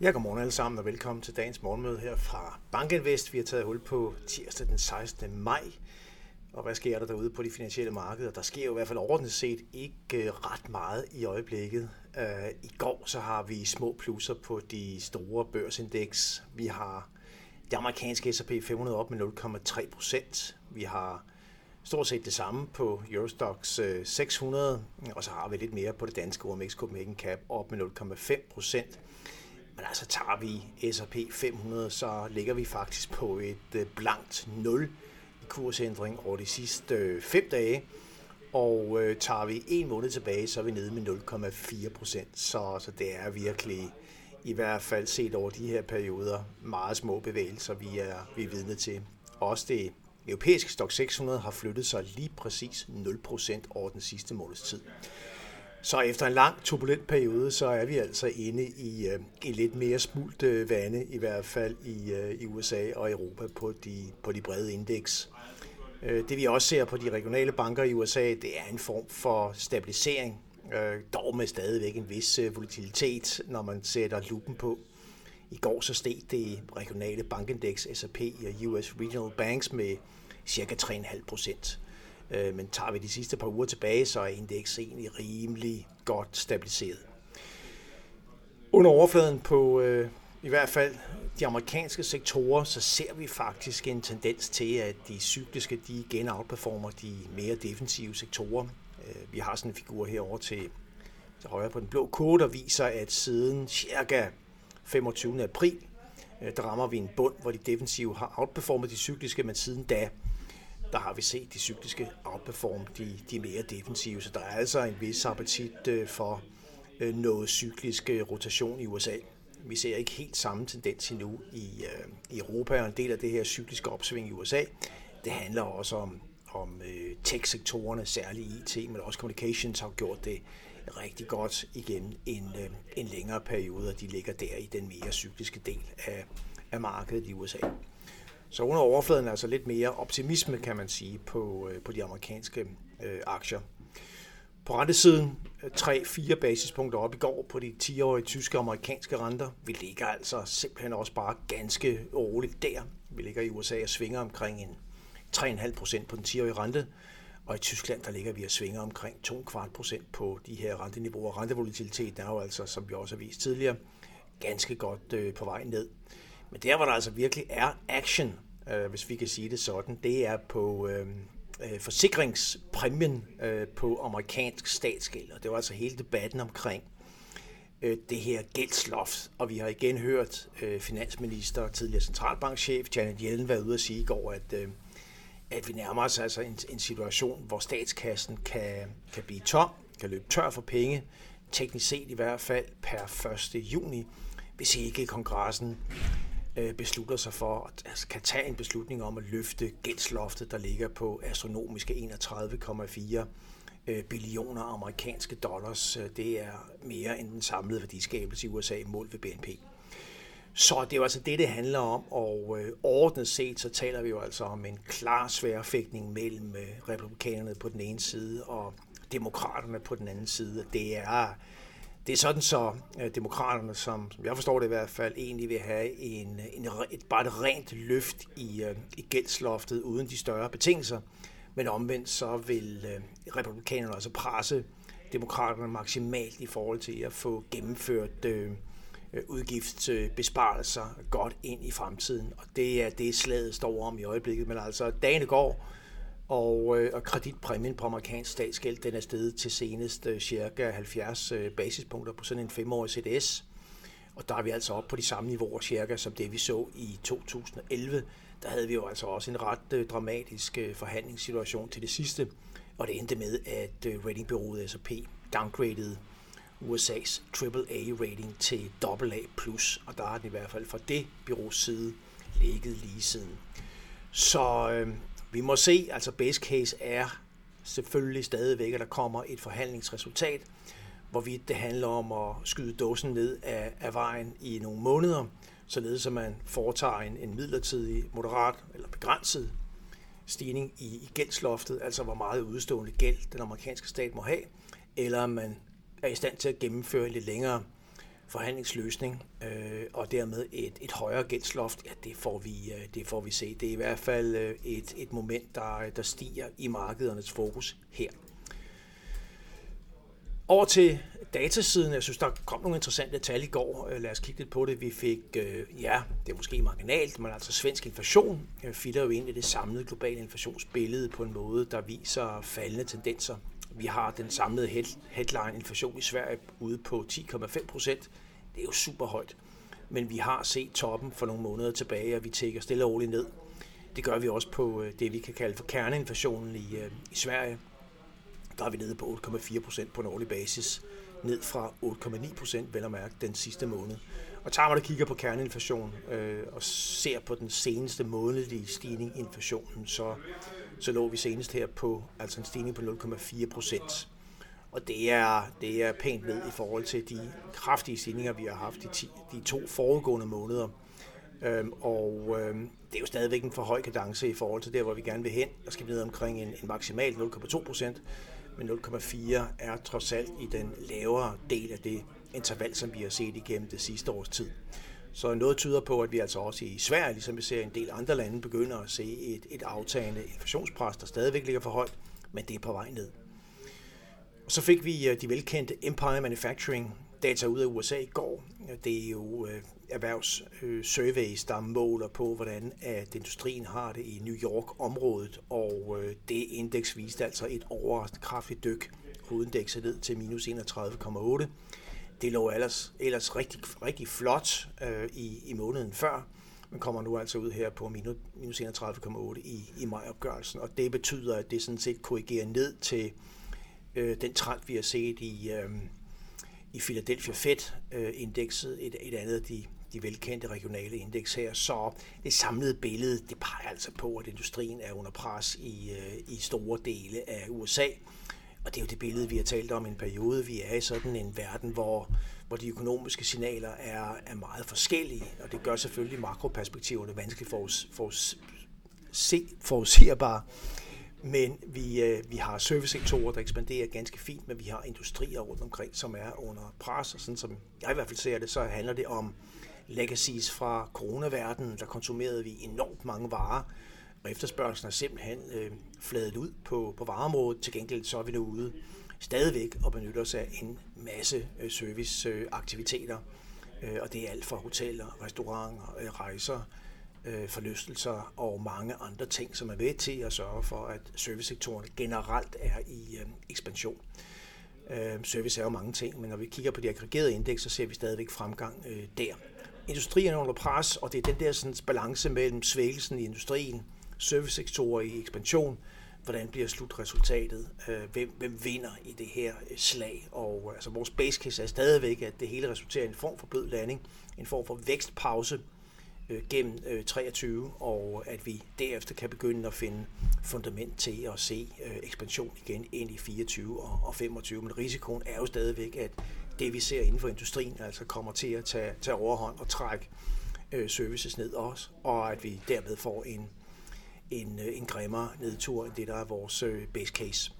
Ja, godmorgen alle sammen og velkommen til dagens morgenmøde her fra Bankinvest. Vi har taget hul på tirsdag den 16. maj. Og hvad sker der derude på de finansielle markeder? Der sker jo i hvert fald ordentligt set ikke øh, ret meget i øjeblikket. Øh, I går så har vi små plusser på de store børsindeks. Vi har det amerikanske S&P 500 op med 0,3 procent. Vi har stort set det samme på Eurostox 600, øh, og så har vi lidt mere på det danske OMX Copenhagen Cap op med 0,5 procent. Men altså tager vi S&P 500, så ligger vi faktisk på et øh, blankt 0 i kursændring over de sidste øh, 5 dage. Og øh, tager vi en måned tilbage, så er vi nede med 0,4 procent. Så, så det er virkelig, i hvert fald set over de her perioder, meget små bevægelser, vi er, vi er vidne til. Også det europæiske Stock 600 har flyttet sig lige præcis 0 procent over den sidste måneds tid. Så efter en lang turbulent periode, så er vi altså inde i, øh, i lidt mere smult øh, vande, i hvert fald i, øh, i USA og Europa på de, på de brede indeks. Øh, det vi også ser på de regionale banker i USA, det er en form for stabilisering, øh, dog med stadigvæk en vis øh, volatilitet, når man sætter lupen på. I går så steg det regionale bankindeks S&P og US Regional Banks med cirka 3,5 procent. Øh, men tager vi de sidste par uger tilbage, så er indeks egentlig rimelig godt stabiliseret. Under overfladen på øh, i hvert fald de amerikanske sektorer, så ser vi faktisk en tendens til, at de cykliske de igen outperformer de mere defensive sektorer. Øh, vi har sådan en figur herover til, til højre på den blå kode, der viser, at siden cirka 25. april, øh, der rammer vi en bund, hvor de defensive har outperformet de cykliske, men siden da, der har vi set de cykliske outperform de, de mere defensive, så der er altså en vis appetit øh, for øh, noget cyklisk øh, rotation i USA. Vi ser ikke helt samme tendens endnu i, øh, i Europa, og en del af det her cykliske opsving i USA, det handler også om, om øh, tech-sektorerne, særligt IT, men også communications har gjort det rigtig godt igen en, øh, en længere periode, og de ligger der i den mere cykliske del af, af markedet i USA. Så under overfladen er altså lidt mere optimisme, kan man sige, på, øh, på de amerikanske øh, aktier. På rentesiden øh, 3-4 basispunkter op i går på de 10-årige tyske og amerikanske renter. Vi ligger altså simpelthen også bare ganske roligt der. Vi ligger i USA og svinger omkring en 3,5 procent på den 10-årige rente. Og i Tyskland, der ligger vi og svinger omkring 2,25 procent på de her renteniveauer. Rentevolatiliteten er jo altså, som vi også har vist tidligere, ganske godt øh, på vej ned. Men der, hvor der altså virkelig er action, øh, hvis vi kan sige det sådan, det er på øh, øh, forsikringspræmien øh, på amerikansk statsgæld. Og det var altså hele debatten omkring øh, det her gældsloft. Og vi har igen hørt øh, finansminister og tidligere centralbankchef Janet Yellen være ude at sige i går, at, øh, at vi nærmer os altså en, en situation, hvor statskassen kan, kan blive tom, kan løbe tør for penge, teknisk set i hvert fald per 1. juni, hvis ikke kongressen Øh, beslutter sig for, at altså, kan tage en beslutning om at løfte gældsloftet, der ligger på astronomiske 31,4 øh, billioner amerikanske dollars. Øh, det er mere end den samlede værdiskabelse i USA målt ved BNP. Så det er jo altså det, det handler om, og øh, set, så taler vi jo altså om en klar sværfægtning mellem øh, republikanerne på den ene side og demokraterne på den anden side. Det er det er sådan så øh, demokraterne, som, som jeg forstår det i hvert fald, egentlig vil have en, en, et, bare et rent løft i, øh, i gældsloftet uden de større betingelser. Men omvendt så vil øh, republikanerne altså presse demokraterne maksimalt i forhold til at få gennemført øh, øh, udgiftsbesparelser godt ind i fremtiden. Og det er det, slaget står om i øjeblikket. Men altså, dagene går, og, øh, og kreditpræmien på amerikansk statsgæld, den er steget til senest øh, cirka 70 øh, basispunkter på sådan en femårig CDS. Og der er vi altså op på de samme niveauer cirka, som det vi så i 2011. Der havde vi jo altså også en ret øh, dramatisk øh, forhandlingssituation til det sidste, og det endte med, at øh, ratingbyrået S&P downgradede USA's AAA-rating til AA+, og der har den i hvert fald fra det byrås side ligget lige siden. Så øh, vi må se, altså base case er selvfølgelig stadigvæk, at der kommer et forhandlingsresultat, hvorvidt det handler om at skyde dåsen ned af, af vejen i nogle måneder, således at man foretager en, en midlertidig, moderat eller begrænset stigning i, i gældsloftet, altså hvor meget udstående gæld den amerikanske stat må have, eller man er i stand til at gennemføre en lidt længere forhandlingsløsning, øh, og dermed et, et højere gældsloft, ja, det får, vi, øh, det får vi se. Det er i hvert fald øh, et, et moment, der, der stiger i markedernes fokus her. Over til datasiden, jeg synes, der kom nogle interessante tal i går. Øh, lad os kigge lidt på det. Vi fik, ja, det er måske marginalt, men altså svensk inflation filter jo ind i det samlede globale inflationsbillede på en måde, der viser faldende tendenser. Vi har den samlede headline inflation i Sverige ude på 10,5 procent. Det er jo super højt. Men vi har set toppen for nogle måneder tilbage, og vi tækker stille og roligt ned. Det gør vi også på øh, det, vi kan kalde for kerneinflationen i, øh, i Sverige. Der er vi nede på 8,4 procent på en årlig basis ned fra 8,9 procent, vel at mærke, den sidste måned. Og tager man og kigger på kerneinflation øh, og ser på den seneste månedlige stigning i inflationen, så, så lå vi senest her på altså en stigning på 0,4 procent. Og det er, det er pænt ned i forhold til de kraftige stigninger, vi har haft de, ti, de to foregående måneder. Øhm, og øhm, det er jo stadigvæk en for høj kadence i forhold til der, hvor vi gerne vil hen. Der skal vi ned omkring en, en maksimal 0,2 procent men 0,4 er trods alt i den lavere del af det interval, som vi har set igennem det sidste års tid. Så noget tyder på, at vi altså også i Sverige, ligesom vi ser en del andre lande, begynder at se et, et aftagende inflationspres, der stadigvæk ligger for højt, men det er på vej ned. Og så fik vi øh, de velkendte Empire Manufacturing data ud af USA i går. Det er jo øh, erhvervssurveys, øh, der måler på, hvordan at industrien har det i New York-området, og det indeks viste altså et overraskende kraftigt dyk. Hovedindekset ned til minus 31,8. Det lå ellers, ellers rigtig, rigtig flot øh, i, i måneden før, men kommer nu altså ud her på minus, minus 31,8 i, i majopgørelsen, og det betyder, at det sådan set korrigerer ned til øh, den trend, vi har set i, øh, i Philadelphia Fed-indekset, øh, et, et andet af de de velkendte regionale indeks her. Så det samlede billede, det peger altså på, at industrien er under pres i, øh, i store dele af USA. Og det er jo det billede, vi har talt om en periode. Vi er i sådan en verden, hvor, hvor de økonomiske signaler er, er meget forskellige, og det gør selvfølgelig makroperspektiverne vanskeligt for os, for os se, forudsigerbare. Men vi, øh, vi har servicesektorer, der ekspanderer ganske fint, men vi har industrier rundt omkring, som er under pres, og sådan som jeg i hvert fald ser det, så handler det om legacies fra coronaverdenen, der konsumerede vi enormt mange varer, og efterspørgselen er simpelthen øh, fladet ud på, på vareområdet. Til gengæld så er vi nu ude stadigvæk og benytter os af en masse øh, serviceaktiviteter, øh, og det er alt fra hoteller, restauranter, øh, rejser, øh, forlystelser og mange andre ting, som er ved til at sørge for, at servicesektoren generelt er i øh, ekspansion. Øh, service er jo mange ting, men når vi kigger på de aggregerede indeks, så ser vi stadigvæk fremgang øh, der industrien er under pres, og det er den der sådan, balance mellem svækkelsen i industrien, servicesektorer i ekspansion, hvordan bliver slutresultatet, øh, hvem, hvem vinder i det her øh, slag. Og øh, altså, vores base case er stadigvæk, at det hele resulterer i en form for blød landing, en form for vækstpause øh, gennem øh, 23, og at vi derefter kan begynde at finde fundament til at se øh, ekspansion igen ind i 24 og, og 25. Men risikoen er jo stadigvæk, at det, vi ser inden for industrien, altså kommer til at tage, tage overhånd og trække øh, services ned også, og at vi dermed får en, en, øh, en grimmere nedtur end det, der er vores øh, base case.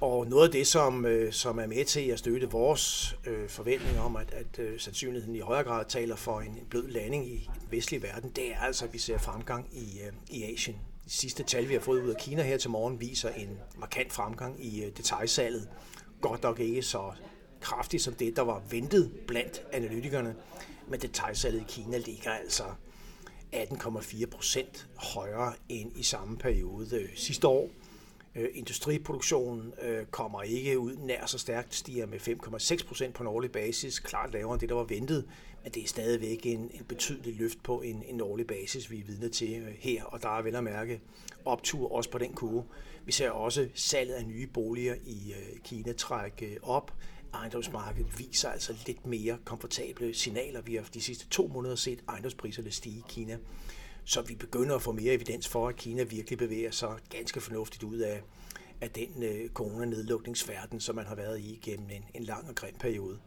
Og noget af det, som, øh, som er med til at støtte vores øh, forventning om, at, at øh, sandsynligheden i højere grad taler for en, en blød landing i den vestlige verden, det er altså, at vi ser fremgang i, øh, i Asien. De sidste tal, vi har fået ud af Kina her til morgen, viser en markant fremgang i øh, detaljsalget godt nok ikke så kraftigt som det, der var ventet blandt analytikerne, men detaljsalget i Kina ligger altså 18,4 procent højere end i samme periode øh, sidste år. Øh, industriproduktionen øh, kommer ikke ud nær så stærkt, stiger med 5,6 procent på en årlig basis, klart lavere end det, der var ventet, men det er stadigvæk en, en betydelig løft på en, en årlig basis, vi er vidne til øh, her, og der er vel at mærke optur også på den kurve. Vi ser også salget af nye boliger i øh, Kina trække op. Ejendomsmarkedet viser altså lidt mere komfortable signaler. Vi har de sidste to måneder set ejendomspriserne stige i Kina. Så vi begynder at få mere evidens for, at Kina virkelig bevæger sig ganske fornuftigt ud af, af den øh, coronanedlukningsverden, som man har været i gennem en, en lang og grim periode.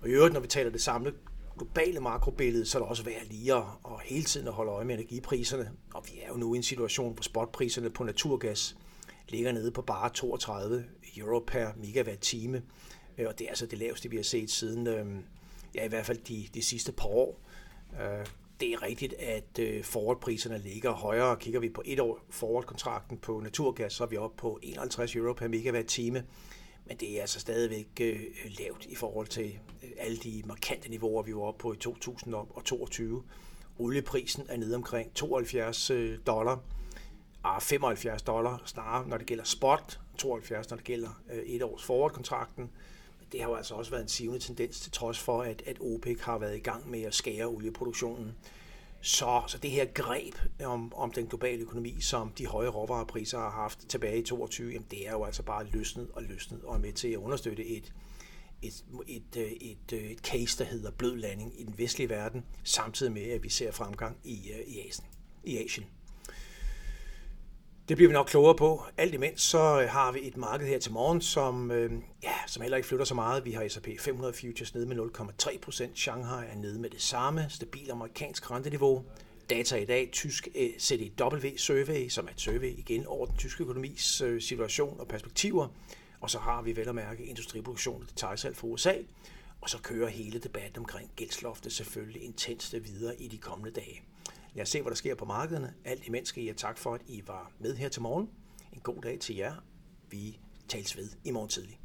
Og i øvrigt, når vi taler det samlede globale makrobillede, så er det også værd lige at, at hele tiden at holde øje med energipriserne. Og vi er jo nu i en situation, hvor spotpriserne på naturgas ligger nede på bare 32 euro per megawatt time. Øh, og det er altså det laveste, vi har set siden, øhm, ja i hvert fald de, de sidste par år. Øh, det er rigtigt, at øh, forwardpriserne ligger højere. Kigger vi på et år forwardkontrakten på naturgas, så er vi oppe på 51 euro per megawatt-time. Men det er altså stadigvæk lavt i forhold til alle de markante niveauer, vi var oppe på i 2022. Olieprisen er nede omkring 72 dollar, ah, 75 dollar snarere, når det gælder spot, 72, når det gælder øh, et års forward-kontrakten. Det har jo altså også været en sivende tendens, til trods for, at, at OPEC har været i gang med at skære olieproduktionen. Så, så det her greb om, om den globale økonomi, som de høje råvarepriser har haft tilbage i 22, jamen det er jo altså bare løsnet og løsnet og er med til at understøtte et, et, et, øh, et, øh, et case, der hedder blød landing i den vestlige verden, samtidig med, at vi ser fremgang i, øh, i Asien. I Asien. Det bliver vi nok klogere på. Alt imens så øh, har vi et marked her til morgen, som, øh, ja, som heller ikke flytter så meget. Vi har S&P 500 futures nede med 0,3 procent. Shanghai er nede med det samme. Stabil amerikansk renteniveau. Data i dag, tysk øh, CDW-survey, som er et survey igen over den tyske økonomis øh, situation og perspektiver. Og så har vi vel at mærke industriproduktion og detaljsalg fra USA. Og så kører hele debatten omkring gældsloftet selvfølgelig intenst videre i de kommende dage. Lad os se, hvad der sker på markederne. Alt imens skal I have tak for, at I var med her til morgen. En god dag til jer. Vi tales ved i morgen tidlig.